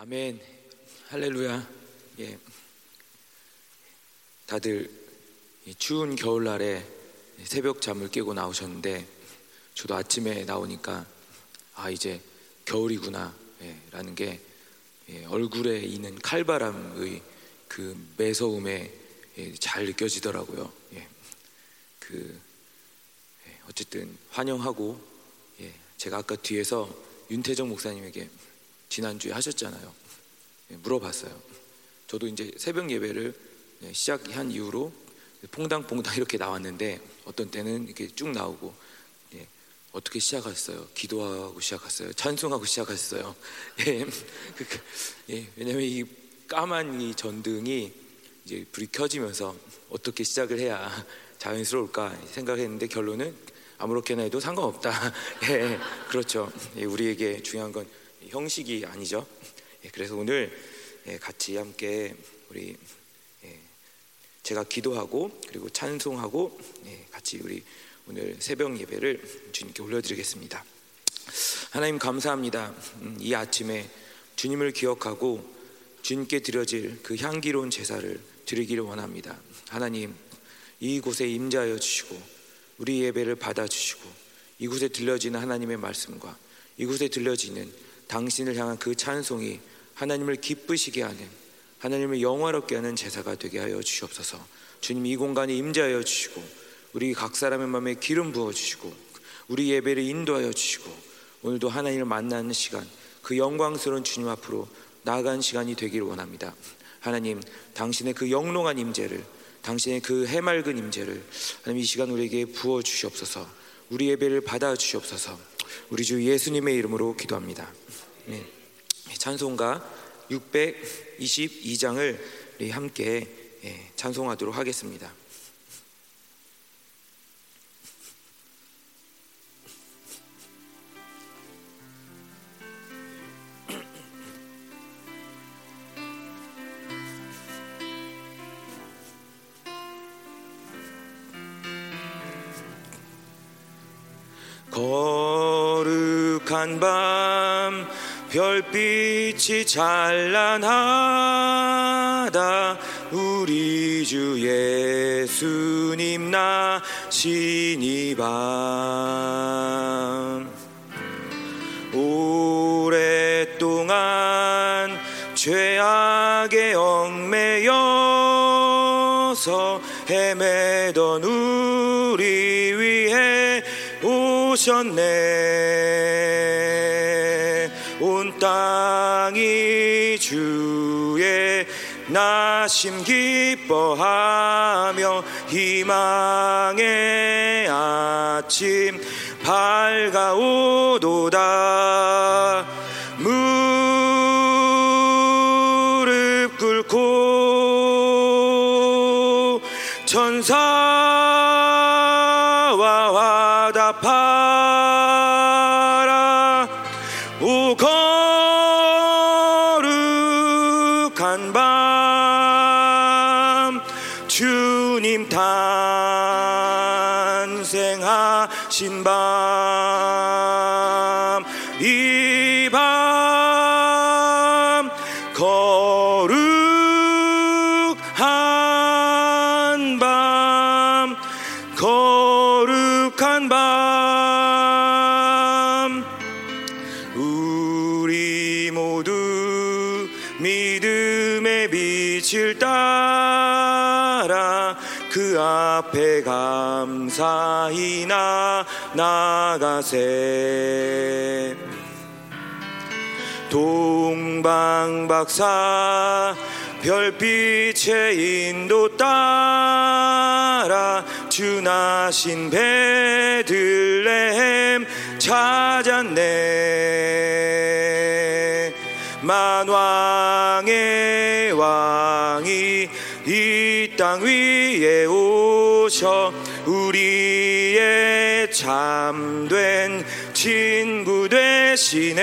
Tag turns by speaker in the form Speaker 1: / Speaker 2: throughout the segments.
Speaker 1: 아멘. 할렐루야. 예. 다들 추운 겨울날에 새벽 잠을 깨고 나오셨는데 저도 아침에 나오니까 아 이제 겨울이구나 예, 라는 게 예, 얼굴에 있는 칼바람의 그 매서움에 예, 잘 느껴지더라고요. 예. 그 예, 어쨌든 환영하고 예, 제가 아까 뒤에서 윤태정 목사님에게 지난주에 하셨잖아요. 예, 물어봤어요. 저도 이제 새벽 예배를 예, 시작한 이후로 퐁당퐁당 이렇게 나왔는데 어떤 때는 이렇게 쭉 나오고 예, 어떻게 시작했어요? 기도하고 시작했어요. 찬송하고 시작했어요. 예, 그, 그, 예, 왜냐면 이 까만 이 전등이 이제 불이 켜지면서 어떻게 시작을 해야 자연스러울까 생각했는데 결론은 아무렇게나 해도 상관없다. 예, 그렇죠. 예, 우리에게 중요한 건 형식이 아니죠. 예, 그래서 오늘 예, 같이 함께 우리 예, 제가 기도하고 그리고 찬송하고 같이 우리 오늘 새벽 예배를 주님께 올려드리겠습니다. 하나님 감사합니다. 음, 이 아침에 주님을 기억하고 주님께 드려질 그 향기로운 제사를 드리기를 원합니다. 하나님 이곳에 임자하여 주시고 우리 예배를 받아 주시고 이곳에 들려지는 하나님의 말씀과 이곳에 들려지는 당신을 향한 그 찬송이 하나님을 기쁘시게 하는 하나님을 영화롭게 하는 제사가 되게 하여 주시옵소서. 주님 이 공간에 임재하여 주시고 우리 각 사람의 마음에 기름 부어 주시고 우리 예배를 인도하여 주시고 오늘도 하나님을 만나는 시간 그 영광스러운 주님 앞으로 나아간 시간이 되기를 원합니다. 하나님 당신의 그 영롱한 임재를 당신의 그 해맑은 임재를 하나님 이 시간 우리에게 부어 주시옵소서. 우리 예배를 받아 주시옵소서. 우리 주 예수님의 이름으로 기도합니다. 네. 찬송가 622장을 우리 함께 예, 찬송하도록 하겠습니다. 거룩한 밤 별빛이 찬란하다. 우리 주 예수님 나신 이밤. 오랫동안 죄악에 얽매여서 헤매던 우리 위해 오셨네 땅이 주의 나심 기뻐하며 희망의 아침 밝아오도다 사히 나 나가세. 동방박사 별빛의 인도 따라 주나신 베들레헴 찾았네. 만왕의 왕이 이 땅 위에 오셔 참된 친구 되시네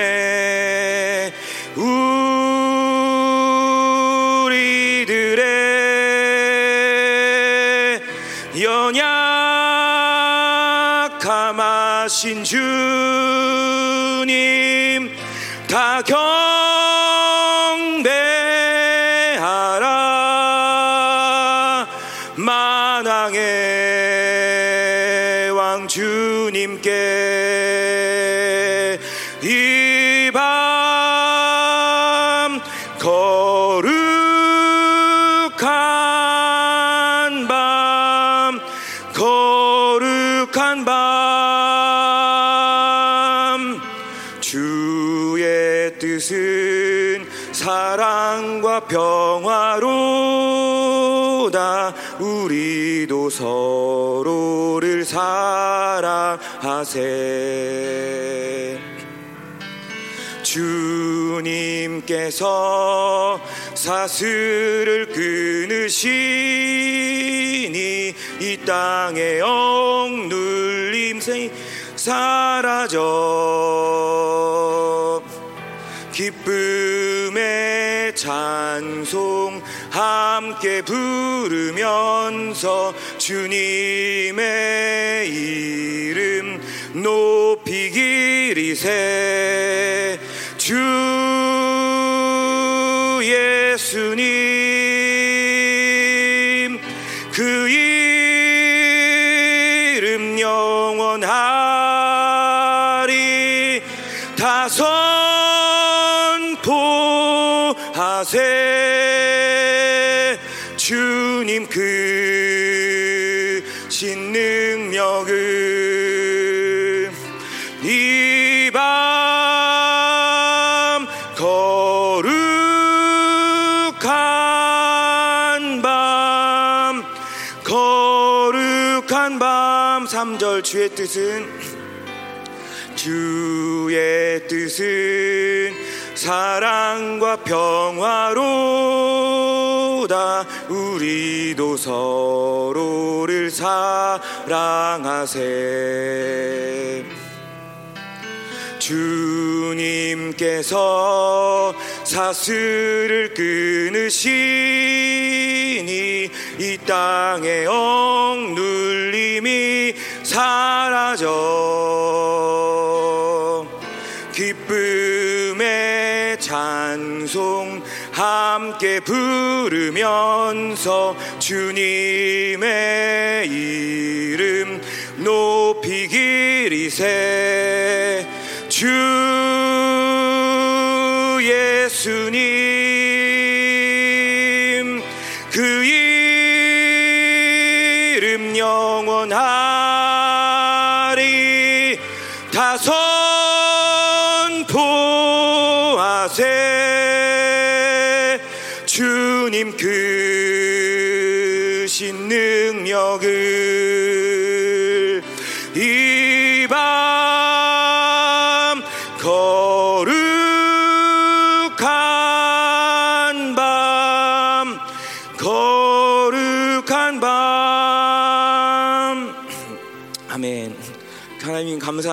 Speaker 1: 서로를 사랑하세. 주님께서 사슬을 끊으시니 이 땅의 억눌림이 사라져. 기쁨의 찬송 함께 부르면서 주님의 이름 높이기리세. 주 뜻은 주의 뜻은 사랑과 평화로다. 우리도 서로를 사랑하세. 주님께서 사슬을 끊으시니 이 땅의 억눌림이 사라져. 기쁨의 찬송 함께 부르면서 주님의 이름 높이기리세. 주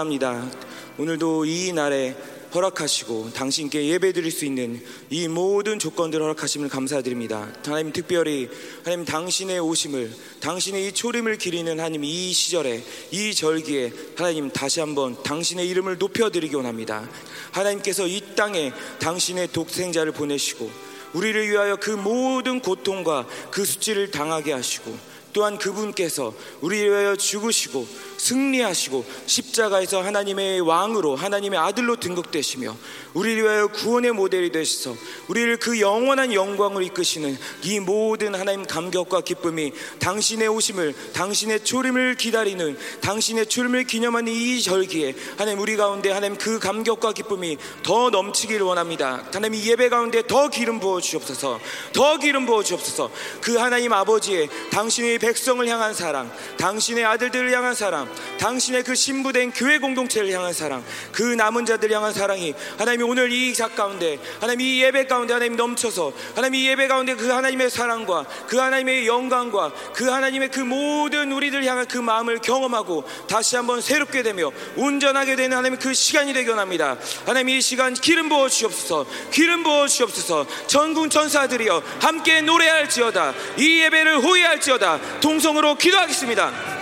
Speaker 1: 감사합니다 오늘도 이 날에 허락하시고 당신께 예배드릴 수 있는 이 모든 조건들 허락하심을 감사드립니다. 하나님 특별히 하나님 당신의 오심을 당신의 이 초림을 기리는 하나님 이 시절에 이 절기에 하나님 다시 한번 당신의 이름을 높여드리기 원합니다. 하나님께서 이 땅에 당신의 독생자를 보내시고 우리를 위하여 그 모든 고통과 그 수치를 당하게 하시고 또한 그분께서 우리를 위하여 죽으시고 승리하시고 십자가에서 하나님의 왕으로 하나님의 아들로 등극되시며 우리를 위하여 구원의 모델이 되셔서 우리를 그 영원한 영광을 이끄시는 이 모든 하나님 감격과 기쁨이 당신의 오심을 당신의 초림을 기다리는 당신의 초림을 기념하는 이 절기에 하나님 우리 가운데 하나님 그 감격과 기쁨이 더 넘치기를 원합니다. 하나님 이 예배 가운데 더 기름 부어 주옵소서 더 기름 부어 주옵소서. 그 하나님 아버지의 당신의 백성을 향한 사랑 당신의 아들들을 향한 사랑 당신의 그 신부된 교회 공동체를 향한 사랑 그 남은 자들 향한 사랑이 하나님이 오늘 이 작 가운데 하나님 이 예배 가운데 하나님 넘쳐서 하나님 이 예배 가운데 그 하나님의 사랑과 그 하나님의 영광과 그 하나님의 그 모든 우리들 향한 그 마음을 경험하고 다시 한번 새롭게 되며 온전하게 되는 하나님 그 시간이 되기 원합니다. 하나님 이 시간 기름 부어 주옵소서 기름 부어 주옵소서. 전군 천사들이여 함께 노래할지어다 이 예배를 호위할지어다 동성으로 기도하겠습니다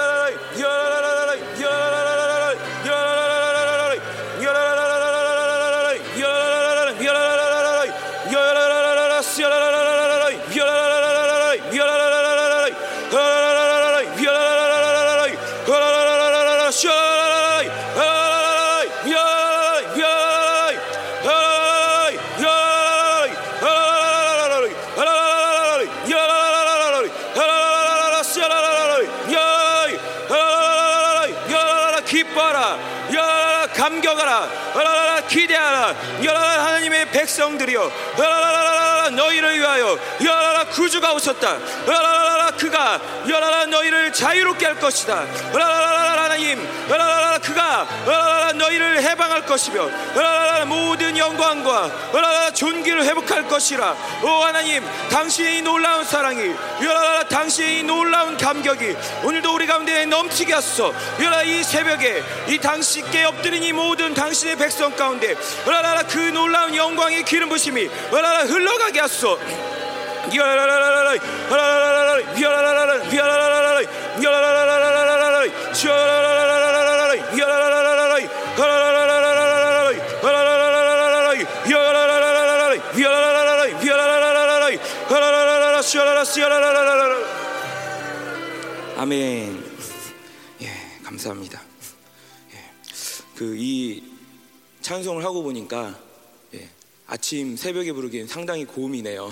Speaker 1: 너희를 위하여 열라라 구주가 오셨다. 열라라 그가 열라라 너희를 자유롭게 할 것이다. 열라라 하나님 열라라 그가 열라라 너희를 해방할 것이며 열라라 모든 영광과 열라라 존귀를 회복 할 것이라 오 하나님 당신의 놀라운 사랑이 열라라 당신의 놀라운 감격이 오늘도 우리 가운데 넘치게 하소서 열라라 이 새벽에 이 당신께 엎드린 이 모든 당신의 백성 가운데 열라라 그 놀라운 영광의 기름 부심이 열라라 흘러가게 하소서 열라라라라라 아멘. 예, 감사합니다. 예, 그이 찬송을 하고 보니까 예, 아침 새벽에 부르기엔 상당히 고음이네요.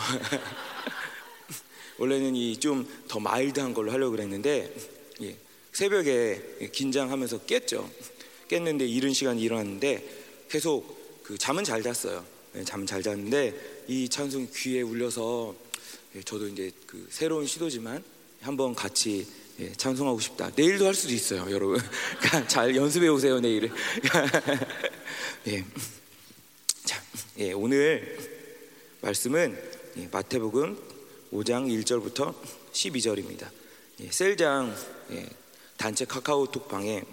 Speaker 1: 원래는 이 좀 더 마일드한 걸로 하려고 그랬는데 예, 새벽에 긴장하면서 깼죠. 깼는데 이른 시간에 일어났는데 계속 그 잠은 잘 잤어요. 예, 잠은 잘 잤는데 이 찬송이 귀에 울려서 예, 저도 이제 그 새로운 시도지만 한번 같이 예, 찬송하고 싶다. 내일도 할 수도 있어요, 여러분. 잘 연습해 오세요, 내일은. 예. 자, 예, 오늘 말씀은 예, 마태복음 5장 1절부터 12절입니다. 예, 셀장 예, 단체 카카오톡 방에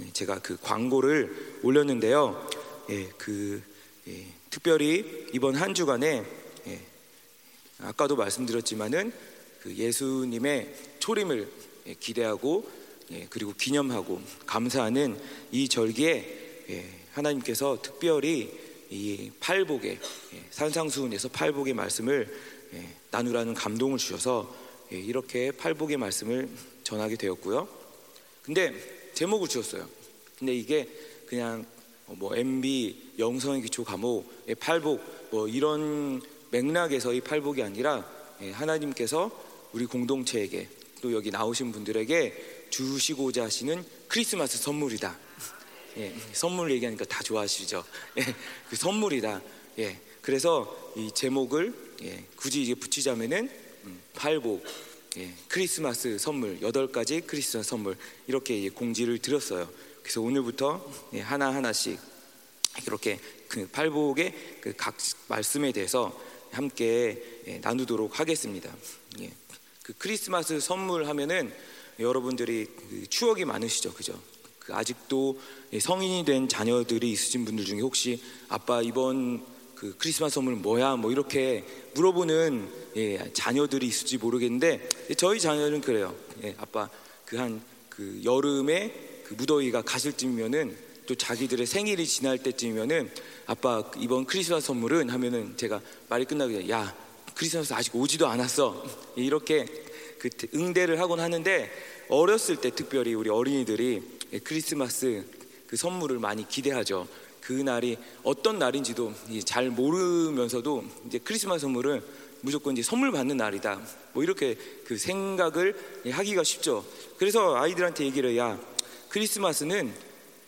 Speaker 1: 예, 제가 그 광고를 올렸는데요. 예, 그 예, 특별히 이번 한 주간에 예, 아까도 말씀드렸지만은 그 예수님의 초림을 예, 기대하고 예, 그리고 기념하고 감사하는 이 절기에 예, 하나님께서 특별히 이 팔복의 예, 산상수훈에서 팔복의 말씀을 예, 나누라는 감동을 주셔서 예, 이렇게 팔복의 말씀을 전하게 되었고요. 근데 제목을 주었어요. 근데 이게 그냥 뭐 MB 영성의 기초 예, 팔복 뭐 이런 맥락에서 이 팔복이 아니라 예, 하나님께서 우리 공동체에게 또 여기 나오신 분들에게 주시고자 하시는 크리스마스 선물이다. 예, 선물 얘기하니까 다 좋아하시죠. 예, 그 선물이다. 예, 그래서 이 제목을 예, 굳이 이제 붙이자면은 음, 팔복 예, 크리스마스 선물 여덟 가지 크리스마스 선물 이렇게 예, 공지를 드렸어요. 그래서 오늘부터 예, 하나 하나씩 이렇게 그 팔복의 그 각 말씀에 대해서 함께 예, 나누도록 하겠습니다. 예, 그 크리스마스 선물 하면은 여러분들이 그 추억이 많으시죠, 그죠? 그 아직도 예, 성인이 된 자녀들이 있으신 분들 중에 혹시 아빠 이번 그 크리스마스 선물 뭐야? 뭐 이렇게 물어보는 예, 자녀들이 있을지 모르겠는데 예, 저희 자녀는 그래요. 예, 아빠 그한그 여름에 그 무더위가 가실 쯤이면은 또 자기들의 생일이 지날 때쯤이면은 아빠 이번 크리스마스 선물은 하면은 제가 말이 끝나고 야 크리스마스 아직 오지도 않았어 이렇게 그 응대를 하곤 하는데 어렸을 때 특별히 우리 어린이들이 크리스마스 그 선물을 많이 기대하죠. 그 날이 어떤 날인지도 잘 모르면서도 이제 크리스마스 선물을 무조건 이제 선물 받는 날이다. 뭐 이렇게 그 생각을 하기가 쉽죠. 그래서 아이들한테 얘기를 해야 크리스마스는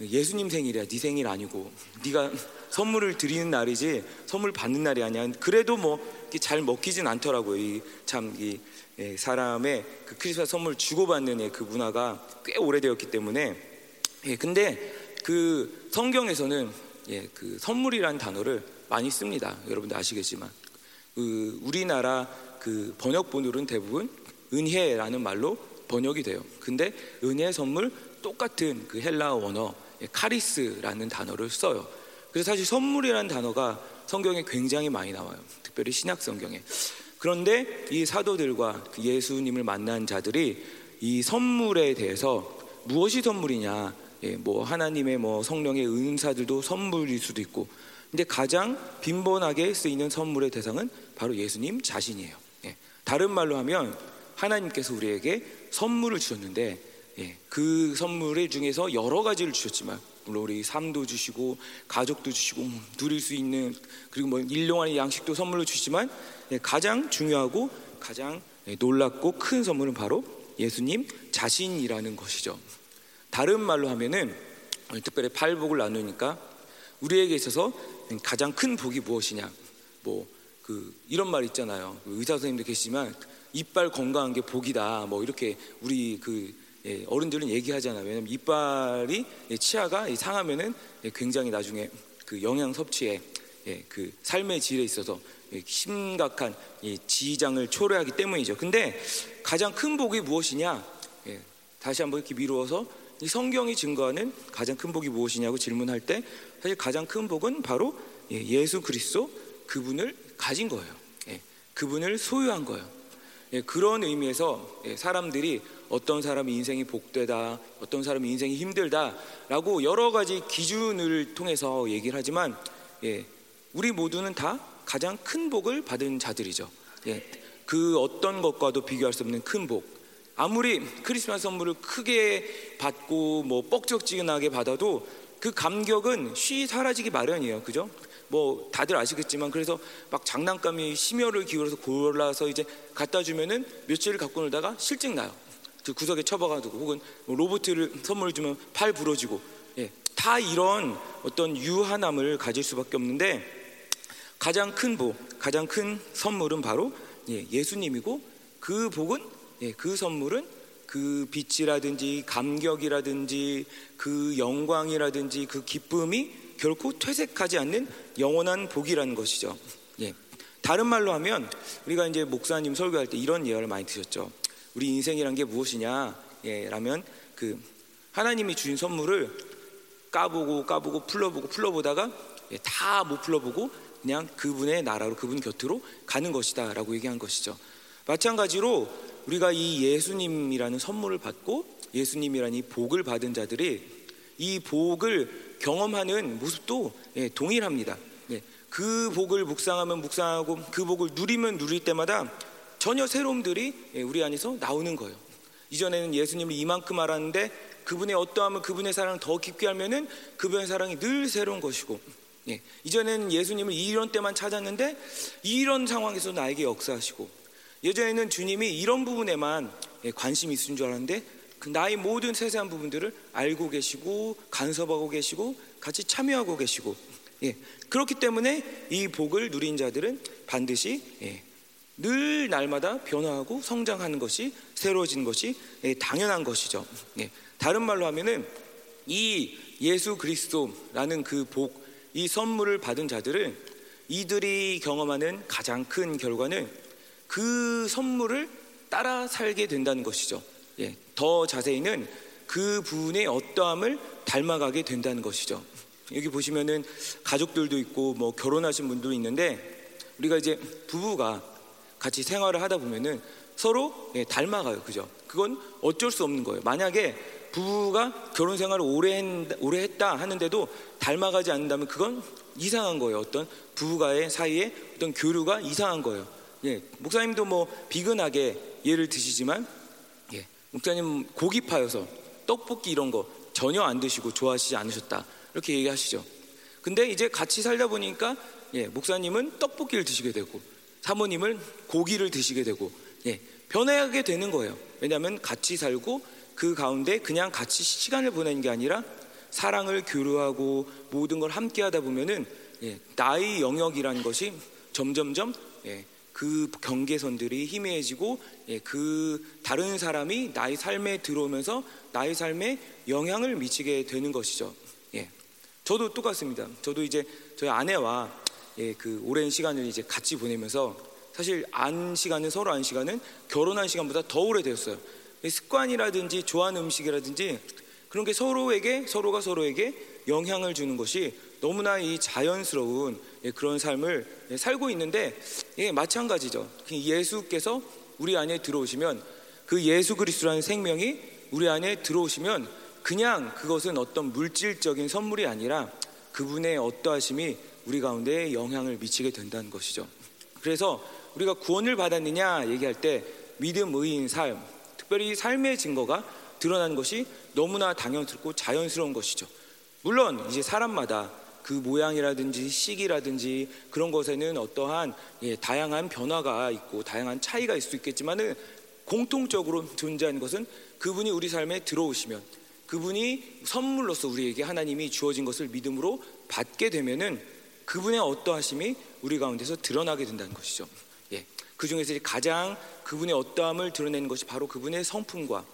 Speaker 1: 예수님 생일이야. 네 생일 아니고 네가 선물을 드리는 날이지 선물 받는 날이 아니야. 그래도 뭐 잘 먹히진 않더라고요. 이참이 예, 사람의 그 크리스마스 선물 주고받는 그 문화가 꽤 오래되었기 때문에 예, 근데 그 성경에서는 예, 그 선물이라는 단어를 많이 씁니다. 여러분들 아시겠지만 그 우리나라 그 번역본으로는 대부분 은혜라는 말로 번역이 돼요. 근데 은혜 선물 똑같은 그 헬라어 원어 예, 카리스라는 단어를 써요. 그래서 사실 선물이라는 단어가 성경에 굉장히 많이 나와요. 특별히 신약 성경에. 그런데 이 사도들과 그 예수님을 만난 자들이 이 선물에 대해서 무엇이 선물이냐? 예, 뭐 하나님의 뭐 성령의 은사들도 선물일 수도 있고, 근데 가장 빈번하게 쓰이는 선물의 대상은 바로 예수님 자신이에요. 예, 다른 말로 하면 하나님께서 우리에게 선물을 주셨는데, 예, 그 선물 중에서 여러 가지를 주셨지만, 물론 우리 삶도 주시고 가족도 주시고 뭐 누릴 수 있는 그리고 뭐 일용할 양식도 선물로 주시지만 예, 가장 중요하고 가장 예, 놀랍고 큰 선물은 바로 예수님 자신이라는 것이죠. 다른 말로 하면은 특별히 팔복을 나누니까 우리에게 있어서 가장 큰 복이 무엇이냐? 뭐 그 이런 말 있잖아요. 그 의사 선생님도 계시지만 이빨 건강한 게 복이다. 뭐 이렇게 우리 그 예, 어른들은 얘기하잖아요. 왜냐면 이빨이 예, 치아가 상하면은 예, 굉장히 나중에 그 영양 섭취에 그 삶의 질에 있어서 심각한 지장을 초래하기 때문이죠. 근데 가장 큰 복이 무엇이냐? 다시 한번 이렇게 미루어서 성경이 증거하는 가장 큰 복이 무엇이냐고 질문할 때 사실 가장 큰 복은 바로 예수 그리스도 그분을 가진 거예요. 그분을 소유한 거예요. 그런 의미에서 사람들이 어떤 사람이 인생이 복되다, 어떤 사람이 인생이 힘들다라고 여러 가지 기준을 통해서 얘기를 하지만 우리 모두는 다 가장 큰 복을 받은 자들이죠. 그 어떤 것과도 비교할 수 없는 큰 복. 아무리 크리스마스 선물을 크게 받고 뭐 뻑적지근하게 받아도 그 감격은 쉬 사라지기 마련이에요. 그죠? 뭐 다들 아시겠지만 그래서 막 장난감이 심혈을 기울여서 골라서 이제 갖다 주면은 며칠을 갖고 놀다가 실증 나요. 그 구석에 쳐박아두고 혹은 뭐 로봇을 선물 주면 팔 부러지고 예, 다 이런 어떤 유한함을 가질 수밖에 없는데 가장 큰 복, 가장 큰 선물은 바로 예, 예수님이고 그 복은 예, 그 선물은 그 빛이라든지 감격이라든지 그 영광이라든지 그 기쁨이 결코 퇴색하지 않는 영원한 복이라는 것이죠. 예. 다른 말로 하면 우리가 이제 목사님 설교할 때 이런 예화를 많이 드셨죠. 우리 인생이란 게 무엇이냐? 예, 라면 그 하나님이 주신 선물을 까보고 까보고 풀러보고 풀러보다가 예, 다못 풀러보고 그냥 그분의 나라로 그분 곁으로 가는 것이다라고 얘기한 것이죠. 마찬가지로 우리가 이 예수님이라는 선물을 받고 예수님이라는 이 복을 받은 자들이 이 복을 경험하는 모습도 예, 동일합니다. 예, 그 복을 묵상하면 묵상하고 그 복을 누리면 누릴 때마다 전혀 새로움들이 예, 우리 안에서 나오는 거예요. 이전에는 예수님을 이만큼 알았는데 그분의 어떠함을 그분의 사랑을 더 깊게 알면은 그분의 사랑이 늘 새로운 것이고 예, 이전에는 예수님을 이런 때만 찾았는데 이런 상황에서 나에게 역사하시고 예전에는 주님이 이런 부분에만 예, 관심이 있으신 줄 알았는데 그 나의 모든 세세한 부분들을 알고 계시고 간섭하고 계시고 같이 참여하고 계시고 예, 그렇기 때문에 이 복을 누린 자들은 반드시 예, 늘 날마다 변화하고 성장하는 것이 새로워진 것이 예, 당연한 것이죠. 예, 다른 말로 하면은 이 예수 그리스도라는 그 복, 이 선물을 받은 자들은 이들이 경험하는 가장 큰 결과는 그 선물을 따라 살게 된다는 것이죠. 예, 더 자세히는 그 분의 어떠함을 닮아가게 된다는 것이죠. 여기 보시면은 가족들도 있고 뭐 결혼하신 분도 있는데 우리가 이제 부부가 같이 생활을 하다 보면은 서로 예, 닮아가요. 그죠? 그건 어쩔 수 없는 거예요. 만약에 부부가 결혼 생활을 오래, 했, 오래 했다 하는데도 닮아가지 않는다면 그건 이상한 거예요. 어떤 부부가의 사이에 어떤 교류가 이상한 거예요. 예, 목사님도 뭐 비근하게 예를 드시지만 예, 목사님 고기 파여서 떡볶이 이런 거 전혀 안 드시고 좋아하시지 않으셨다 이렇게 얘기하시죠. 근데 이제 같이 살다 보니까 예, 목사님은 떡볶이를 드시게 되고 사모님은 고기를 드시게 되고 예, 변하게 되는 거예요. 왜냐하면 같이 살고 그 가운데 그냥 같이 시간을 보내는 게 아니라 사랑을 교류하고 모든 걸 함께 하다 보면은 예, 나의 영역이라는 것이 점점점 예, 그 경계선들이 희미해지고 예, 그 다른 사람이 나의 삶에 들어오면서 나의 삶에 영향을 미치게 되는 것이죠. 예. 저도 똑같습니다. 저도 이제 저희 아내와 예, 그 오랜 시간을 이제 같이 보내면서 사실 안 시간은 서로 안 시간은 결혼한 시간보다 더 오래되었어요. 습관이라든지 좋아하는 음식이라든지 그런 게 서로에게 서로가 서로에게 영향을 주는 것이 너무나 이 자연스러운 예, 그런 삶을 예, 살고 있는데 예, 마찬가지죠. 그 예수께서 우리 안에 들어오시면 그 예수 그리스도라는 생명이 우리 안에 들어오시면 그냥 그것은 어떤 물질적인 선물이 아니라 그분의 어떠하심이 우리 가운데 영향을 미치게 된다는 것이죠. 그래서 우리가 구원을 받았느냐 얘기할 때 믿음, 의인, 삶, 특별히 삶의 증거가 드러나는 것이 너무나 당연스럽고 자연스러운 것이죠. 물론 이제 사람마다 그 모양이라든지 시기라든지 그런 것에는 어떠한 예, 다양한 변화가 있고 다양한 차이가 있을 수 있겠지만은 공통적으로 존재하는 것은 그분이 우리 삶에 들어오시면 그분이 선물로서 우리에게 하나님이 주어진 것을 믿음으로 받게 되면은 그분의 어떠하심이 우리 가운데서 드러나게 된다는 것이죠. 예. 그 중에서 가장 그분의 어떠함을 드러내는 것이 바로 그분의 성품과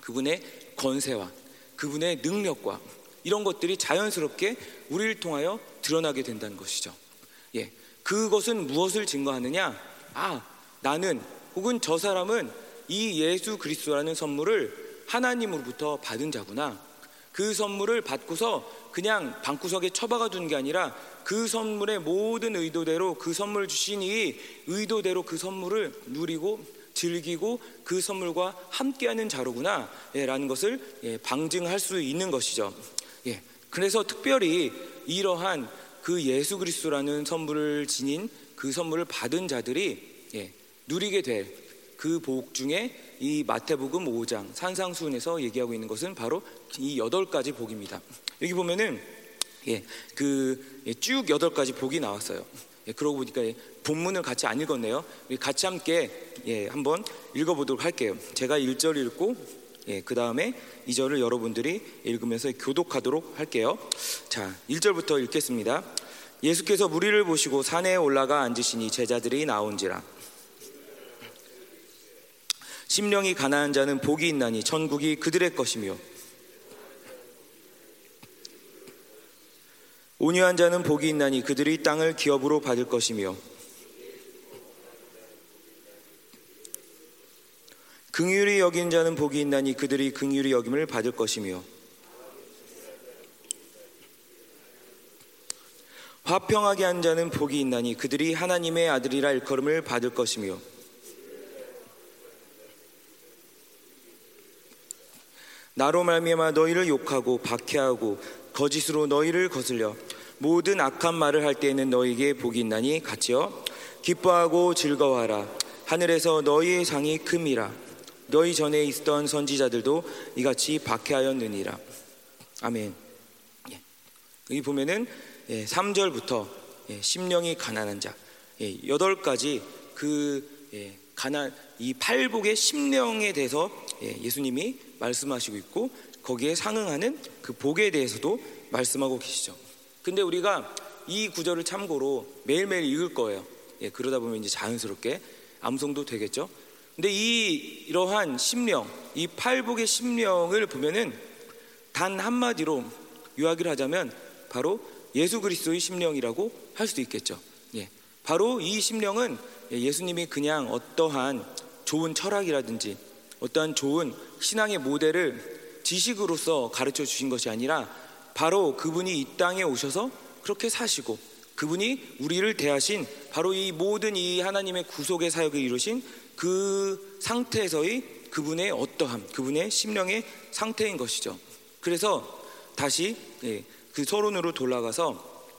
Speaker 1: 그분의 권세와 그분의 능력과 이런 것들이 자연스럽게 우리를 통하여 드러나게 된다는 것이죠. 예. 그것은 무엇을 증거하느냐? 아, 나는 혹은 저 사람은 이 예수 그리스도라는 선물을 하나님으로부터 받은 자구나. 그 선물을 받고서 그냥 방구석에 처박아 두는 게 아니라 그 선물의 모든 의도대로 그 선물 주신 이 의도대로 그 선물을 누리고 즐기고 그 선물과 함께하는 자로구나 예, 라는 것을 예, 방증할 수 있는 것이죠. 예, 그래서 특별히 이러한 그 예수 그리스도라는 선물을 지닌 그 선물을 받은 자들이 예, 누리게 될 그 복 중에 이 마태복음 5장 산상수훈에서 얘기하고 있는 것은 바로 이 여덟 가지 복입니다. 여기 보면은 예, 그쭉 예, 여덟 가지 복이 나왔어요. 예, 그러고 보니까 본문을 같이 안 읽었네요. 같이 함께 예, 한번 읽어보도록 할게요. 제가 1절 읽고 예, 그 다음에 2절을 여러분들이 읽으면서 교독하도록 할게요. 자, 1절부터 읽겠습니다. 예수께서 무리를 보시고 산에 올라가 앉으시니 제자들이 나온지라 심령이 가난한 자는 복이 있나니 천국이 그들의 것이며 온유한 자는 복이 있나니 그들이 땅을 기업으로 받을 것이며 긍휼히 여긴 자는 복이 있나니 그들이 긍휼히 여김을 받을 것이며. 화평하게 한 자는 복이 있나니 그들이 하나님의 아들이라 일컬음을 받을 것이며. 나로 말미암아 너희를 욕하고 박해하고 거짓으로 너희를 거슬려 모든 악한 말을 할 때에는 너희에게 복이 있나니 같이요. 기뻐하고 즐거워하라. 하늘에서 너희의 상이 큼이라 너희 전에 있던 선지자들도 이같이 박해하였느니라 아멘 예. 여기 보면은 3절부터 예, 심령이 가난한 자 예, 여덟 가지 그 가난 이 팔복의 심령에 대해서 예 수님이 말씀하시고 있고 거기에 상응하는 그 복에 대해서도 말씀하고 계시죠. 근데 우리가 이 구절을 참고로 매일매일 읽을 거예요. 예, 그러다 보면 이제 자연스럽게 암송도 되겠죠. 근데 이 이러한 심령, 이 팔복의 심령을 보면은 단 한마디로 요약을 하자면 바로 예수 그리스도의 심령이라고 할 수도 있겠죠. 예. 바로 이 심령은 예수님이 그냥 어떠한 좋은 철학이라든지 어떠한 좋은 신앙의 모델을 지식으로서 가르쳐 주신 것이 아니라 바로 그분이 이 땅에 오셔서 그렇게 사시고 그분이 우리를 대하신 바로 이 모든 이 하나님의 구속의 사역을 이루신 그 상태에서의 그분의 어떠함, 그분의 심령의 상태인 것이죠. 그래서 다시 예, 그 서론으로 돌아가서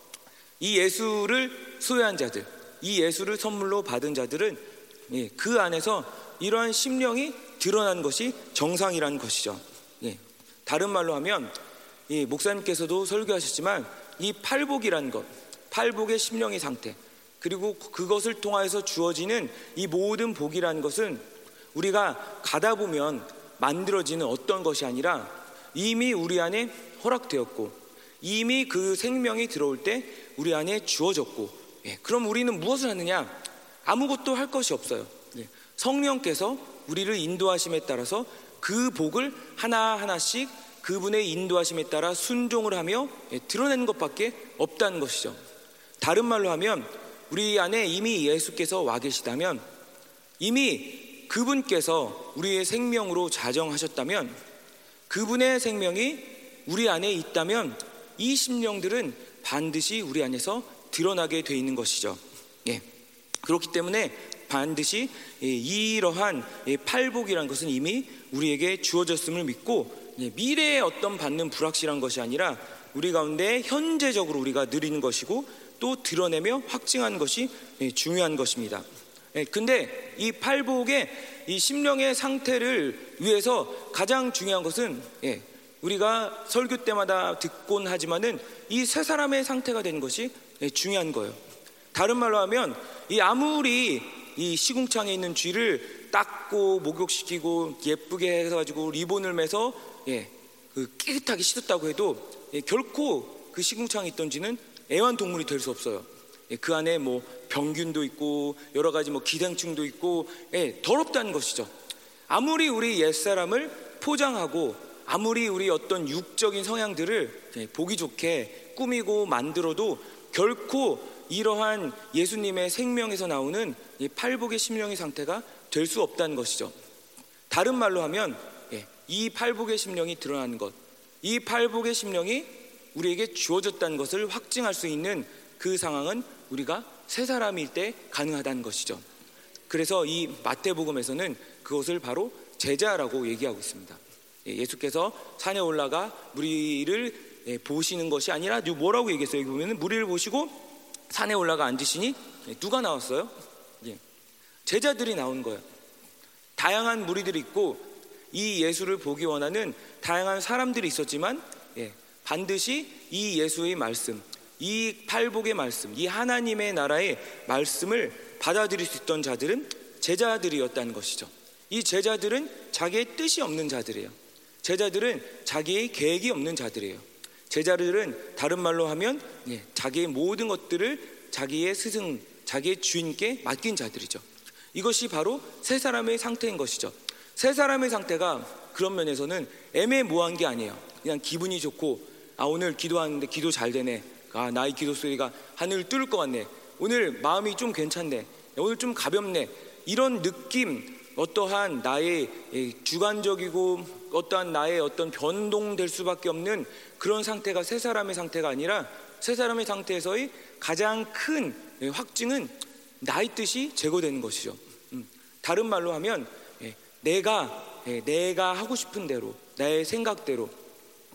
Speaker 1: 이 예수를 소유한 자들, 이 예수를 선물로 받은 자들은 예, 그 안에서 이러한 심령이 드러난 것이 정상이라는 것이죠. 예. 다른 말로 하면 이 목사님께서도 설교하셨지만 이 팔복이라는 것, 팔복의 심령의 상태, 그리고 그것을 통하여서 주어지는 이 모든 복이라는 것은 우리가 가다 보면 만들어지는 어떤 것이 아니라 이미 우리 안에 허락되었고 이미 그 생명이 들어올 때 우리 안에 주어졌고 예, 그럼 우리는 무엇을 하느냐? 아무것도 할 것이 없어요. 예, 성령께서 우리를 인도하심에 따라서 그 복을 하나하나씩 그분의 인도하심에 따라 순종을 하며 예, 드러내는 것밖에 없다는 것이죠. 다른 말로 하면 우리 안에 이미 예수께서 와 계시다면 이미 그분께서 우리의 생명으로 자정하셨다면 그분의 생명이 우리 안에 있다면 이 심령들은 반드시 우리 안에서 드러나게 돼 있는 것이죠. 예. 그렇기 때문에 반드시 이러한 팔복이라는 것은 이미 우리에게 주어졌음을 믿고 미래에 어떤 받는 불확실한 것이 아니라 우리 가운데 현재적으로 우리가 누리는 것이고 또 드러내며 확증하는 것이 중요한 것입니다. 근데 이 팔복의 이 심령의 상태를 위해서 가장 중요한 것은 우리가 설교 때마다 듣곤 하지만은 이 세 사람의 상태가 되는 것이 중요한 거예요. 다른 말로 하면 이 아무리 이 시궁창에 있는 쥐를 닦고 목욕시키고 예쁘게 해가지고 리본을 매서 예, 그 깨끗하게 씻었다고 해도 예, 결코 그 시궁창에 있던 쥐는 애완동물이 될 수 없어요. 예, 그 안에 뭐 병균도 있고 여러 가지 뭐 기생충도 있고 예, 더럽다는 것이죠. 아무리 우리 옛사람을 포장하고 아무리 우리 어떤 육적인 성향들을 예, 보기 좋게 꾸미고 만들어도 결코 이러한 예수님의 생명에서 나오는 이 팔복의 심령의 상태가 될 수 없다는 것이죠. 다른 말로 하면 예, 이 팔복의 심령이 드러나는 것, 이 팔복의 심령이 우리에게 주어졌다는 것을 확증할 수 있는 그 상황은 우리가 새 사람일 때 가능하다는 것이죠. 그래서 이 마태복음에서는 그것을 바로 제자라고 얘기하고 있습니다. 예, 예수께서 산에 올라가 무리를 예, 보시는 것이 아니라 뭐라고 얘기했어요? 여기 보면 무리를 보시고 산에 올라가 앉으시니 예, 누가 나왔어요? 제자들이 나온 거예요. 다양한 무리들이 있고 이 예수를 보기 원하는 다양한 사람들이 있었지만 반드시 이 예수의 말씀, 이 팔복의 말씀, 이 하나님의 나라의 말씀을 받아들일 수 있던 자들은 제자들이었다는 것이죠. 이 제자들은 자기의 뜻이 없는 자들이에요. 제자들은 자기의 계획이 없는 자들이에요. 제자들은 다른 말로 하면 예, 자기의 모든 것들을 자기의 스승, 자기의 주인께 맡긴 자들이죠. 이것이 바로 세 사람의 상태인 것이죠. 세 사람의 상태가 그런 면에서는 애매모호한 게 아니에요. 그냥 기분이 좋고 아 오늘 기도하는데 기도 잘 되네. 아 나의 기도 소리가 하늘을 뚫을 것 같네. 오늘 마음이 좀 괜찮네. 오늘 좀 가볍네. 이런 느낌, 어떠한 나의 주관적이고 어떠한 나의 어떤 변동될 수밖에 없는 그런 상태가 세 사람의 상태가 아니라 세 사람의 상태에서의 가장 큰 확증은 나의 뜻이 제거되는 것이죠. 음, 다른 말로 하면 예, 내가 예, 내가 하고 싶은 대로 나의 생각대로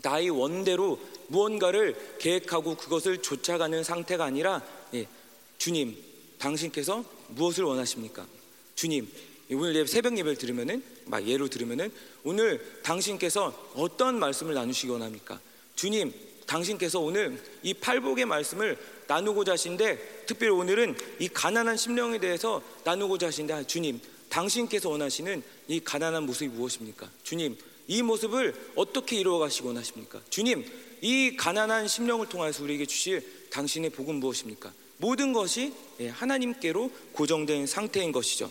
Speaker 1: 나의 원대로 무언가를 계획하고 그것을 쫓아가는 상태가 아니라 예, 주님 당신께서 무엇을 원하십니까? 주님 오늘 새벽 예배를 들으면은 막 예로 들으면은 오늘 당신께서 어떤 말씀을 나누시기 원합니까? 주님 당신께서 오늘 이 팔복의 말씀을 나누고자 하신데 특별히 오늘은 이 가난한 심령에 대해서 나누고자 하신데 아, 주님 당신께서 원하시는 이 가난한 모습이 무엇입니까? 주님 이 모습을 어떻게 이루어 가시기 원하십니까? 주님 이 가난한 심령을 통해서 우리에게 주실 당신의 복은 무엇입니까? 모든 것이 예, 하나님께로 고정된 상태인 것이죠.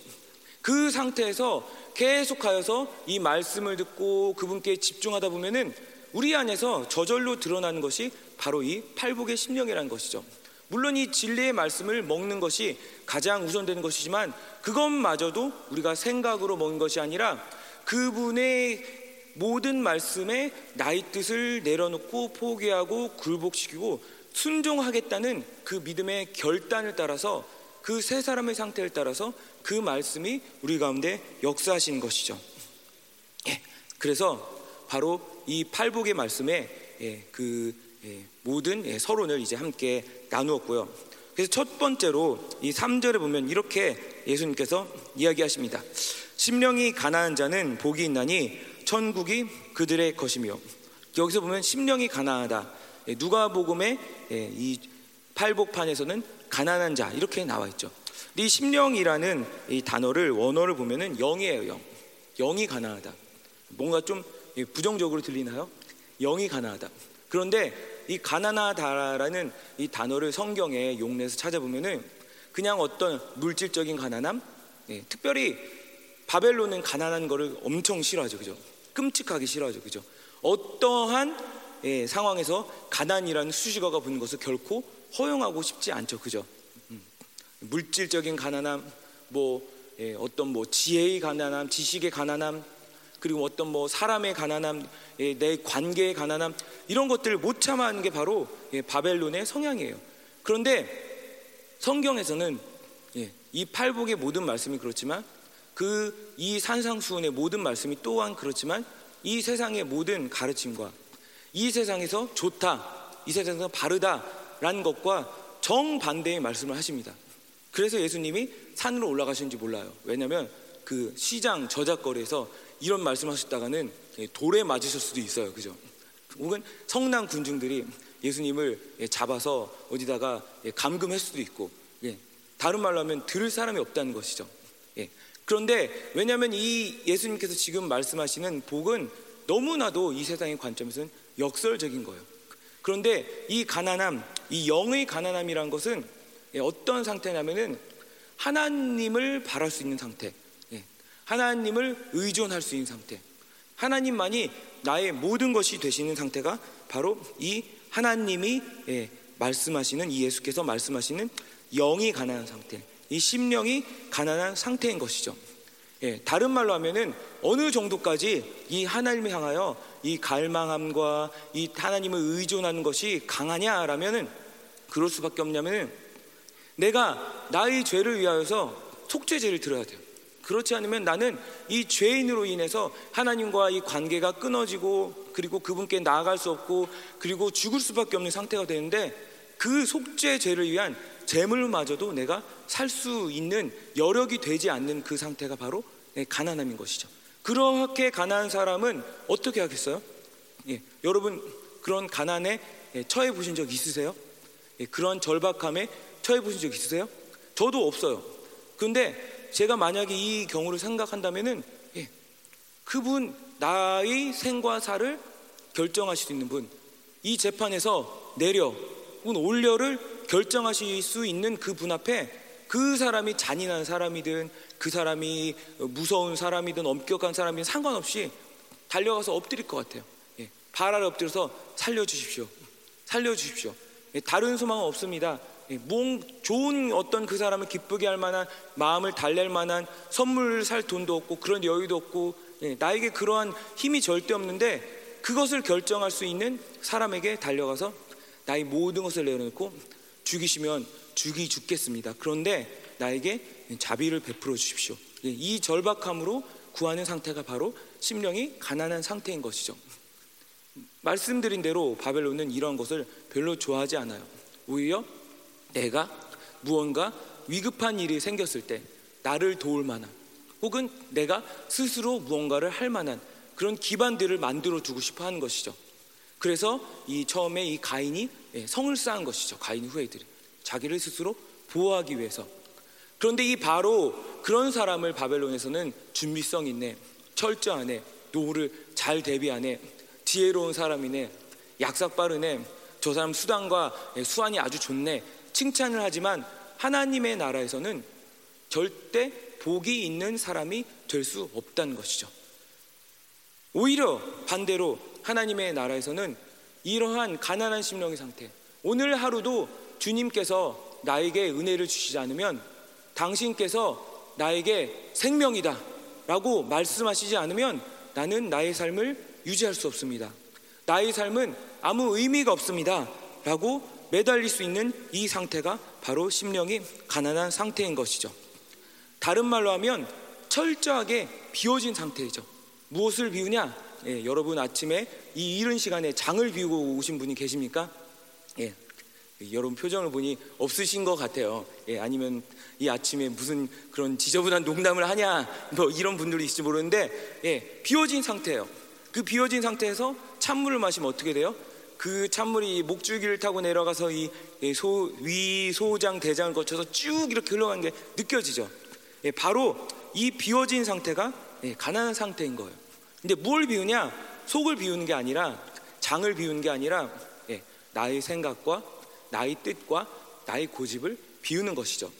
Speaker 1: 그 상태에서 계속하여서 이 말씀을 듣고 그분께 집중하다 보면은 우리 안에서 저절로 드러나는 것이 바로 이 팔복의 심령이라는 것이죠. 물론 이 진리의 말씀을 먹는 것이 가장 우선되는 것이지만 그것마저도 우리가 생각으로 먹는 것이 아니라 그분의 모든 말씀에 나의 뜻을 내려놓고 포기하고 굴복시키고 순종하겠다는 그 믿음의 결단을 따라서 그 세 사람의 상태를 따라서 그 말씀이 우리 가운데 역사하신 것이죠. 예, 그래서 바로 이 팔복의 말씀에 예, 그 예, 모든 예, 서론을 이제 함께 나누었고요. 그래서 첫 번째로 이 3절에 보면 이렇게 예수님께서 이야기하십니다. 심령이 가난한 자는 복이 있나니 천국이 그들의 것이며 여기서 보면 심령이 가난하다. 예, 누가복음의 예, 이 팔복판에서는 가난한 자 이렇게 나와 있죠. 이 심령이라는 이 단어를 원어를 보면은 영이에요, 영. 영이 가난하다. 뭔가 좀 부정적으로 들리나요? 영이 가난하다. 그런데 이 가난하다라는 이 단어를 성경에 용례에서 찾아보면은 그냥 어떤 물질적인 가난함, 예, 특별히 바벨론은 가난한 거를 엄청 싫어하죠, 그죠? 끔찍하게 싫어하죠. 그죠? 어떠한 예, 상황에서 가난이라는 수식어가 붙는 것을 결코 허용하고 싶지 않죠. 그죠? 음. 물질적인 가난함, 뭐 예, 어떤 뭐 지혜의 가난함, 지식의 가난함, 그리고 어떤 뭐 사람의 가난함, 예, 내 관계의 가난함 이런 것들을 못 참아하는 게 바로 예, 바벨론의 성향이에요. 그런데 성경에서는 예, 이 팔복의 모든 말씀이 그렇지만 그 이 산상수훈의 모든 말씀이 또한 그렇지만 이 세상의 모든 가르침과 이 세상에서 좋다, 이 세상에서 바르다라는 것과 정반대의 말씀을 하십니다. 그래서 예수님이 산으로 올라가신지 몰라요. 왜냐하면 그 시장 저작거리에서 이런 말씀하셨다가는 돌에 맞으실 수도 있어요. 그죠? 혹은 성난 군중들이 예수님을 잡아서 어디다가 감금할 수도 있고, 예. 다른 말로 하면 들을 사람이 없다는 것이죠. 예. 그런데 왜냐하면 이 예수님께서 지금 말씀하시는 복은 너무나도 이 세상의 관점에서는 역설적인 거예요. 그런데 이 가난함, 이 영의 가난함이란 것은 어떤 상태냐면은 하나님을 바랄 수 있는 상태, 예, 하나님을 의존할 수 있는 상태, 하나님만이 나의 모든 것이 되시는 상태가 바로 이 하나님이 예, 말씀하시는 이 예수께서 말씀하시는 영이 가난한 상태, 이 심령이 가난한 상태인 것이죠. 예, 다른 말로 하면은 어느 정도까지 이 하나님을 향하여 이 갈망함과 이 하나님을 의존하는 것이 강하냐라면은 그럴 수밖에 없냐면은 내가 나의 죄를 위하여서 속죄제를 들어야 돼요. 그렇지 않으면 나는 이 죄인으로 인해서 하나님과 이 관계가 끊어지고 그리고 그분께 나아갈 수 없고 그리고 죽을 수밖에 없는 상태가 되는데 그 속죄죄를 위한 재물마저도 내가 살 수 있는 여력이 되지 않는 그 상태가 바로 가난함인 것이죠. 그렇게 가난한 사람은 어떻게 하겠어요? 예, 여러분 그런 가난에 예, 처해 보신 적 있으세요? 예, 그런 절박함에 처해 보신 적 있으세요? 저도 없어요. 그런데 제가 만약에 이 경우를 생각한다면은 예, 그분 나의 생과 사를 결정하실 수 있는 분, 이 재판에서 내려 혹은 올려를 결정하실 수 있는 그 분 앞에 그 사람이 잔인한 사람이든 그 사람이 무서운 사람이든 엄격한 사람이든 상관없이 달려가서 엎드릴 것 같아요. 예, 발 아래 엎드려서 살려주십시오. 살려주십시오. 예, 다른 소망은 없습니다. 예, 좋은 어떤 그 사람을 기쁘게 할 만한 마음을 달랠 만한 선물 살 돈도 없고 그런 여유도 없고 예, 나에게 그러한 힘이 절대 없는데 그것을 결정할 수 있는 사람에게 달려가서 나의 모든 것을 내려놓고 죽이시면 죽이 죽겠습니다. 그런데 나에게 자비를 베풀어 주십시오. 예, 이 절박함으로 구하는 상태가 바로 심령이 가난한 상태인 것이죠. 말씀드린 대로 바벨론은 이러한 것을 별로 좋아하지 않아요. 오히려 내가 무언가 위급한 일이 생겼을 때 나를 도울 만한 혹은 내가 스스로 무언가를 할 만한 그런 기반들을 만들어 두고 싶어 하는 것이죠. 그래서 이 처음에 이 가인이 예, 성을 쌓은 것이죠. 가인 후예들이 자기를 스스로 보호하기 위해서. 그런데 이 바로 그런 사람을 바벨론에서는 준비성 있네, 철저하네, 노후를 잘 대비하네, 지혜로운 사람이네, 약삭 빠르네, 저 사람 수단과 예, 수완이 아주 좋네, 칭찬을 하지만 하나님의 나라에서는 절대 복이 있는 사람이 될 수 없다는 것이죠. 오히려 반대로 하나님의 나라에서는 이러한 가난한 심령의 상태, 오늘 하루도 주님께서 나에게 은혜를 주시지 않으면 당신께서 나에게 생명이다 라고 말씀하시지 않으면 나는 나의 삶을 유지할 수 없습니다. 나의 삶은 아무 의미가 없습니다. 라고 매달릴 수 있는 이 상태가 바로 심령이 가난한 상태인 것이죠. 다른 말로 하면 철저하게 비워진 상태이죠. 무엇을 비우냐? 예, 여러분 아침에 이 이른 시간에 장을 비우고 오신 분이 계십니까? 예, 여러분 표정을 보니 없으신 것 같아요. 예, 아니면 이 아침에 무슨 그런 지저분한 농담을 하냐, 뭐 이런 분들이 있을지 모르는데, 예, 비워진 상태예요. 그 비워진 상태에서 찬물을 마시면 어떻게 돼요? 그 찬물이 목줄기를 타고 내려가서 이 소, 위, 소장, 대장을 거쳐서 쭉 이렇게 흘러가는 게 느껴지죠. 예, 바로 이 비워진 상태가 예, 가난한 상태인 거예요. 근데 뭘 비우냐? 속을 비우는 게 아니라 장을 비우는 게 아니라 예, 나의 생각과 나의 뜻과 나의 고집을 비우는 것이죠.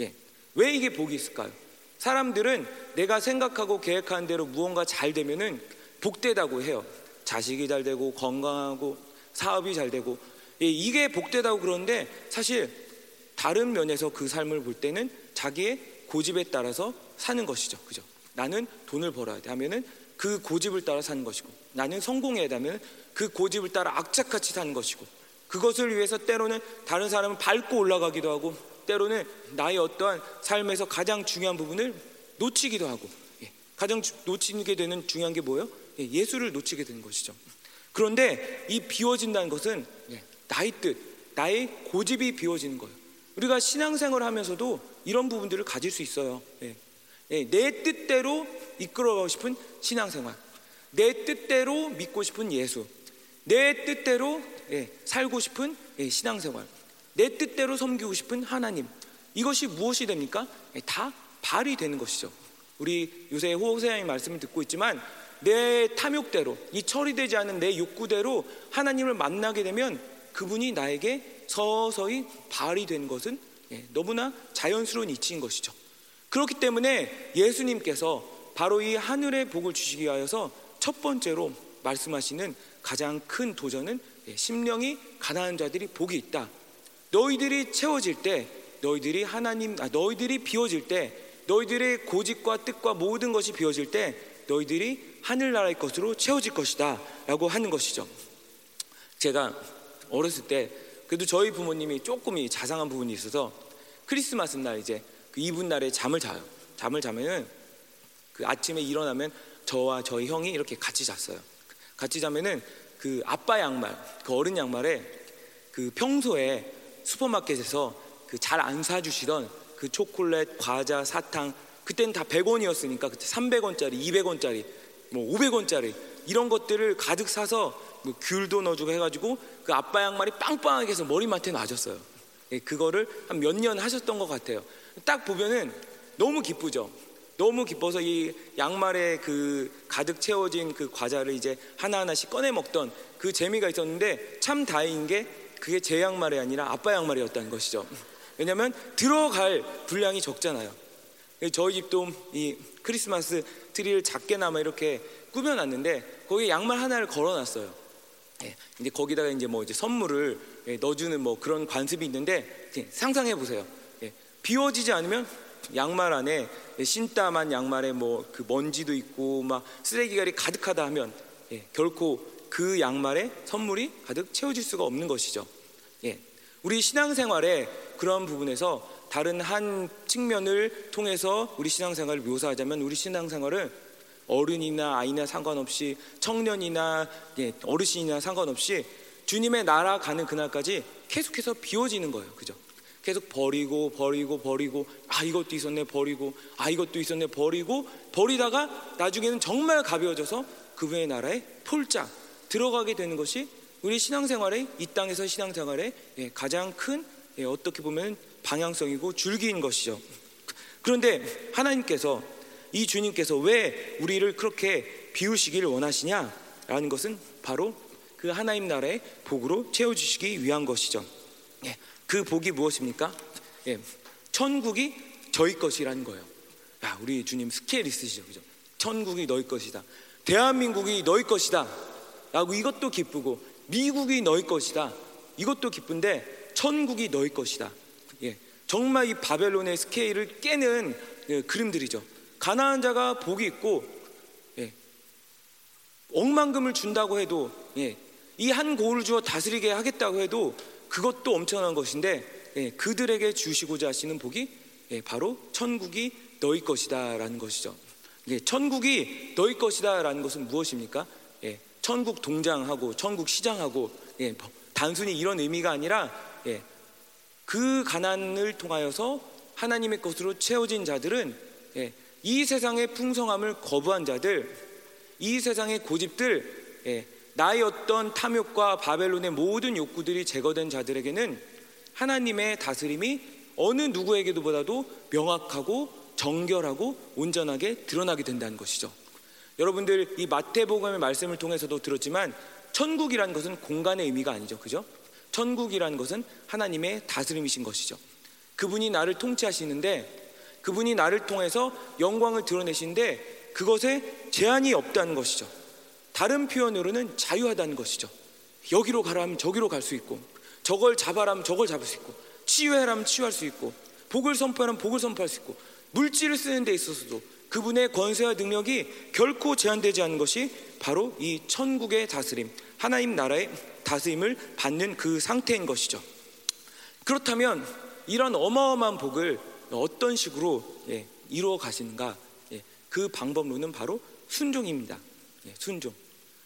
Speaker 1: 예. 왜 이게 복이 있을까요? 사람들은 내가 생각하고 계획하는 대로 무언가 잘 되면은 복되다고 해요. 자식이 잘 되고 건강하고 사업이 잘 되고 예, 이게 복되다고 그러는데 사실 다른 면에서 그 삶을 볼 때는 자기의 고집에 따라서 사는 것이죠. 그죠? 나는 돈을 벌어야 돼 하면은 그 고집을 따라 사는 것이고 나는 성공해야 되면 그 고집을 따라 악착같이 사는 것이고 그것을 위해서 때로는 다른 사람을 밟고 올라가기도 하고 때로는 나의 어떠한 삶에서 가장 중요한 부분을 놓치기도 하고 예, 가장 놓치게 되는 중요한 게 뭐예요? 예, 수를 놓치게 되는 것이죠. 그런데 이 비워진다는 것은 예, 나의 뜻, 나의 고집이 비워지는 거예요. 우리가 신앙생활을 하면서도 이런 부분들을 가질 수 있어요. 예, 예, 내 뜻대로 이끌어가고 싶은 신앙생활, 내 뜻대로 믿고 싶은 예수, 내 뜻대로 예, 살고 싶은 예, 신앙생활, 내 뜻대로 섬기고 싶은 하나님. 이것이 무엇이 됩니까? 다 발이 되는 것이죠. 우리 요새 호세아의 말씀을 듣고 있지만 내 탐욕대로 이 처리되지 않은 내 욕구대로 하나님을 만나게 되면 그분이 나에게 서서히 발휘된 것은 예, 너무나 자연스러운 이치인 것이죠. 그렇기 때문에 예수님께서 바로 이 하늘의 복을 주시기 위하여서 첫 번째로 말씀하시는 가장 큰 도전은 예, 심령이 가난한 자들이 복이 있다. 너희들이 채워질 때, 너희들이 하나님, 아, 너희들이 비워질 때, 너희들의 고집과 뜻과 모든 것이 비워질 때, 너희들이 하늘나라의 것으로 채워질 것이다. 라고 하는 것이죠. 제가 어렸을 때, 그래도 저희 부모님이 조금 자상한 부분이 있어서 크리스마스 날 이제 그 이분 날에 잠을 자요. 잠을 자면은 그 아침에 일어나면 저와 저희 형이 이렇게 같이 잤어요. 같이 자면은 그 아빠 양말, 그 어른 양말에 그 평소에 슈퍼마켓에서 그 잘 안 사주시던 그 초콜릿, 과자, 사탕 그때는 다 100원이었으니까 그때 300원짜리, 200원짜리, 뭐 500원짜리 이런 것들을 가득 사서 뭐 귤도 넣어주고 해가지고 그 아빠 양말이 빵빵하게 해서 머리맡에 놔줬어요. 예, 그거를 한 몇 년 하셨던 것 같아요. 딱 보면은 너무 기쁘죠. 너무 기뻐서 이 양말에 그 가득 채워진 그 과자를 이제 하나하나씩 꺼내 먹던 그 재미가 있었는데 참 다행인 게 그게 제 양말이 아니라 아빠 양말이었다는 것이죠. 왜냐하면 들어갈 분량이 적잖아요. 저희 집도 이 크리스마스 트리를 작게나마 이렇게 꾸며놨는데 거기에 양말 하나를 걸어놨어요. 예, 이제 거기다가 이제 뭐 이제 선물을 예, 넣어주는 뭐 그런 관습이 있는데 상상해 보세요. 예, 비워지지 않으면 양말 안에 신땀한 양말에 뭐 그 먼지도 있고 막 쓰레기가 가득하다 하면 예, 결코 그 양말에 선물이 가득 채워질 수가 없는 것이죠. 예, 우리 신앙생활에 그런 부분에서 다른 한 측면을 통해서 우리 신앙생활을 묘사하자면 우리 신앙생활을 어른이나 아이나 상관없이 청년이나 예, 어르신이나 상관없이 주님의 나라 가는 그날까지 계속해서 비워지는 거예요. 그죠? 계속 버리고 버리고 버리고 아 이것도 있었네 버리고 아 이것도 있었네 버리고 버리다가 나중에는 정말 가벼워져서 그분의 나라에 폴짝 들어가게 되는 것이 우리 신앙생활의 이 땅에서 신앙생활의 예, 가장 큰 예, 어떻게 보면 방향성이고 줄기인 것이죠. 그런데 하나님께서 이 주님께서 왜 우리를 그렇게 비우시기를 원하시냐라는 것은 바로 그 하나님 나라의 복으로 채워주시기 위한 것이죠. 예, 그 복이 무엇입니까? 예, 천국이 저희 것이라는 거예요. 야, 우리 주님 스케일 있으시죠, 그죠? 천국이 너희 것이다. 대한민국이 너희 것이다. 라고 이것도 기쁘고 미국이 너희 것이다. 이것도 기쁜데 천국이 너희 것이다. 예, 정말 이 바벨론의 스케일을 깨는 예, 그림들이죠. 가나안 자가 복이 있고 예, 억만금을 준다고 해도 예, 이 한 고을 주어 다스리게 하겠다고 해도 그것도 엄청난 것인데 예, 그들에게 주시고자 하시는 복이 예, 바로 천국이 너희 것이다라는 것이죠. 예, 천국이 너희 것이다라는 것은 무엇입니까? 예, 천국 동장하고 천국 시장하고 예, 뭐, 단순히 이런 의미가 아니라 예, 그 가난을 통하여서 하나님의 것으로 채워진 자들은 예, 이 세상의 풍성함을 거부한 자들, 이 세상의 고집들, 예, 나의 어떤 탐욕과 바벨론의 모든 욕구들이 제거된 자들에게는 하나님의 다스림이 어느 누구에게도 보다도 명확하고 정결하고 온전하게 드러나게 된다는 것이죠. 여러분들 이 마태복음의 말씀을 통해서도 들었지만 천국이라는 것은 공간의 의미가 아니죠. 그죠? 천국이라는 것은 하나님의 다스림이신 것이죠. 그분이 나를 통치하시는데 그분이 나를 통해서 영광을 드러내시는데 그것에 제한이 없다는 것이죠. 다른 표현으로는 자유하다는 것이죠. 여기로 가라면 저기로 갈 수 있고 저걸 잡아라면 저걸 잡을 수 있고 치유해라면 치유할 수 있고 복을 선포하면 복을 선포할 수 있고 물질을 쓰는 데 있어서도 그분의 권세와 능력이 결코 제한되지 않는 것이 바로 이 천국의 다스림, 하나님 나라의 다스림을 받는 그 상태인 것이죠. 그렇다면 이런 어마어마한 복을 어떤 식으로 예, 이루어 가시는가? 예, 그 방법론은 바로 순종입니다. 예, 순종.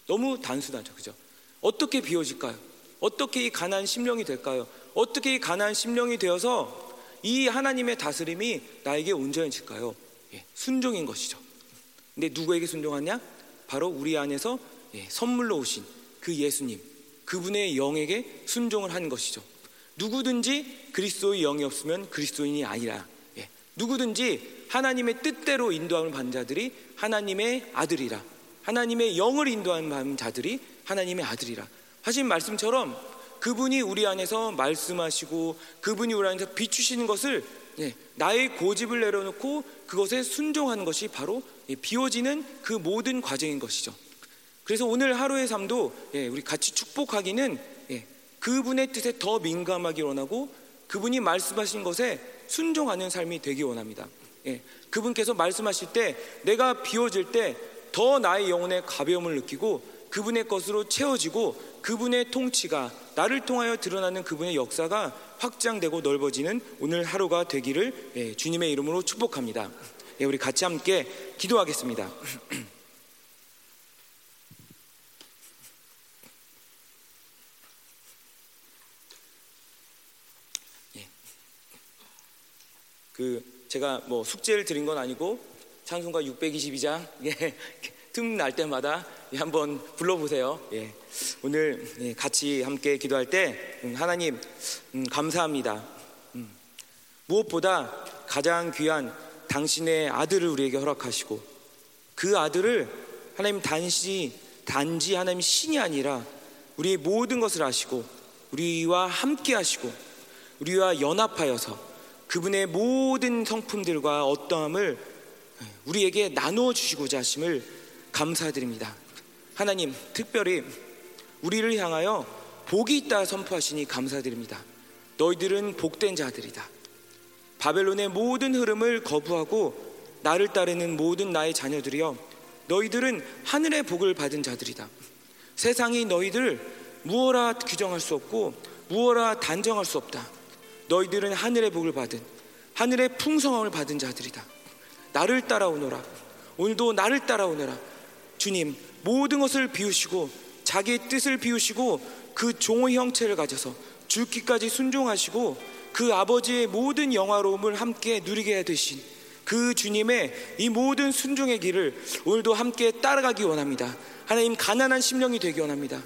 Speaker 1: 너무 단순하죠, 그죠? 어떻게 비워질까요? 어떻게 이 가난 심령이 될까요? 어떻게 이 가난 심령이 되어서 이 하나님의 다스림이 나에게 온전해질까요? 예, 순종인 것이죠. 근데 누구에게 순종하냐? 바로 우리 안에서 예, 선물로 오신 그 예수님, 그분의 영에게 순종을 한 것이죠. 누구든지 그리스도의 영이 없으면 그리스도인이 아니라 누구든지 하나님의 뜻대로 인도함을 받는 자들이 하나님의 아들이라 하나님의 영을 인도하는 자들이 하나님의 아들이라 하신 말씀처럼 그분이 우리 안에서 말씀하시고 그분이 우리 안에서 비추시는 것을 예, 나의 고집을 내려놓고 그것에 순종하는 것이 바로 예, 비워지는 그 모든 과정인 것이죠. 그래서 오늘 하루의 삶도 예, 우리 같이 축복하기는 예, 그분의 뜻에 더 민감하기 원하고 그분이 말씀하신 것에 순종하는 삶이 되기 원합니다. 예, 그분께서 말씀하실 때 내가 비워질 때 더 나의 영혼의 가벼움을 느끼고 그분의 것으로 채워지고 그분의 통치가 나를 통하여 드러나는 그분의 역사가 확장되고 넓어지는 오늘 하루가 되기를 예, 주님의 이름으로 축복합니다. 예, 우리 같이 함께 기도하겠습니다. 예. 그 제가 뭐 숙제를 드린 건 아니고 찬송가 622장 예, 틈날 때마다 한번 불러보세요. 예. 오늘 예, 같이 함께 기도할 때 음, 하나님 음, 감사합니다. 음, 무엇보다 가장 귀한 당신의 아들을 우리에게 허락하시고 그 아들을 하나님 단시 단지 하나님 신이 아니라 우리의 모든 것을 아시고 우리와 함께 하시고 우리와 연합하여서 그분의 모든 성품들과 어떠함을 우리에게 나누어 주시고자 하심을 감사드립니다. 하나님, 특별히 우리를 향하여 복이 있다 선포하시니 감사드립니다. 너희들은 복된 자들이다. 바벨론의 모든 흐름을 거부하고 나를 따르는 모든 나의 자녀들이여 너희들은 하늘의 복을 받은 자들이다. 세상이 너희들 무어라 규정할 수 없고 무어라 단정할 수 없다. 너희들은 하늘의 복을 받은 하늘의 풍성함을 받은 자들이다. 나를 따라오너라. 오늘도 나를 따라오너라. 주님 모든 것을 비우시고 자기의 뜻을 비우시고 그 종의 형체를 가져서 죽기까지 순종하시고 그 아버지의 모든 영화로움을 함께 누리게 되신 그 주님의 이 모든 순종의 길을 오늘도 함께 따라가기 원합니다. 하나님 가난한 심령이 되기 원합니다.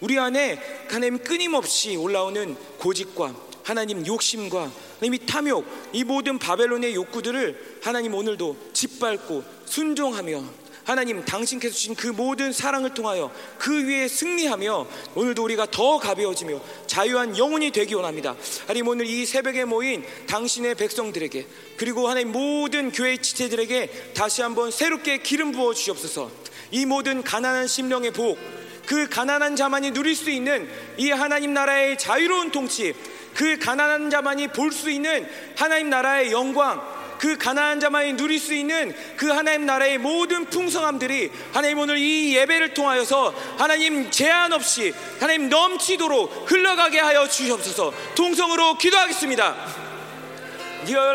Speaker 1: 우리 안에 하나님 끊임없이 올라오는 고집과 하나님 욕심과 하나님 탐욕 이 모든 바벨론의 욕구들을 하나님 오늘도 짓밟고 순종하며 하나님 당신께서 주신 그 모든 사랑을 통하여 그 위에 승리하며 오늘도 우리가 더 가벼워지며 자유한 영혼이 되기 원합니다. 하나님 오늘 이 새벽에 모인 당신의 백성들에게 그리고 하나님 모든 교회 지체들에게 다시 한번 새롭게 기름 부어 주시옵소서. 이 모든 가난한 심령의 복, 그 가난한 자만이 누릴 수 있는 이 하나님 나라의 자유로운 통치, 그 가난한 자만이 볼 수 있는 하나님 나라의 영광, 그 가난한 자만이 누릴 수 있는 그 하나님 나라의 모든 풍성함들이 하나님 오늘 이 예배를 통하여서 하나님 제한 없이 하나님 넘치도록 흘러가게 하여 주시옵소서 동성으로 기도하겠습니다. 심령이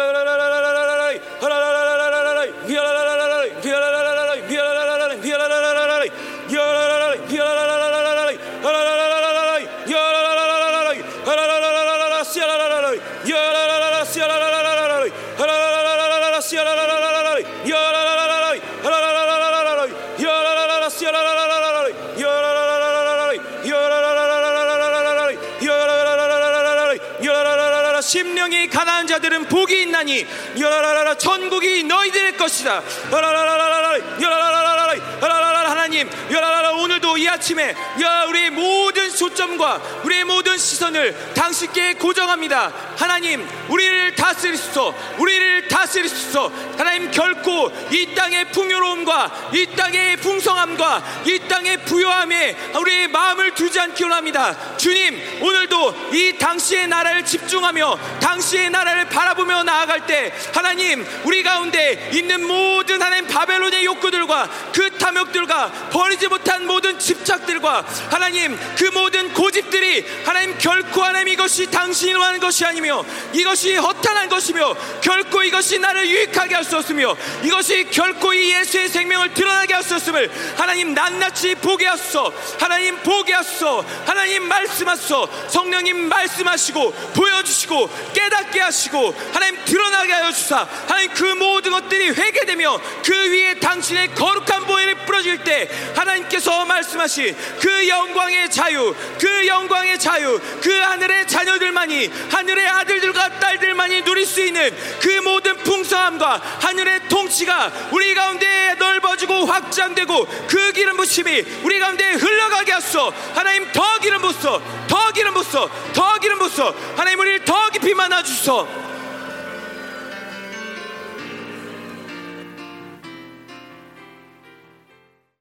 Speaker 1: 여라라라 천국이 너희들의 것이다. 여라라라라 여라라라라 여라라라 하나님. 여라라라 오늘도 이 아침에 야 우리의 모든 초점과 우리의 모든 시선을 당신께 고정합니다. 하나님 우리를 다스리소서. 우리를 다스리소서. 하나님 결코 이 땅의 풍요로움과 이 땅의 풍성함과 이 땅의 부요함에 우리의 마음을 두지 않기 원합니다. 주님 오늘도 이 당시의 나라를 집중하며 당시의 나라를 바라보며 나아갈 때 하나님 우리 가운데 있는 모든 하나님 바벨론의 욕구들과 그 탐욕들과 버리지 못한 모든 집착들과 하나님 그 모든 고집들이 하나님 결코 하나님 이것이 당신이 원하는 것이 아니며 이것이 허탄한 것이며 결코 이것이 나를 유익하게 할 수 없으며 이것이 결코 이 예수의 생명을 드러나게 할 수 없음을 하나님 낱낱이 보게 하소서. 하나님 보게 하소서. 하나님 말씀하소서. 성령님 말씀하시고 보여주시고 깨닫게 하시고 하나님 드러나게 하여 주사. 하나님 그 모든 것들이 회개되며 그 위에 당신의 거룩한 보혈의 부러질 때 하나님 말씀하신 그 영광의 자유 그 영광의 자유 그 하늘의 자녀들만이 하늘의 아들들과 딸들만이 누릴 수 있는 그 모든 풍성함과 하늘의 통치가 우리 가운데 넓어지고 확장되고 그 기름 부심이 우리 가운데 흘러가게 하소 하나님 더 기름 부소 더 기름 부소 더 기름 부소 하나님 우리를 더 깊이 만나 주소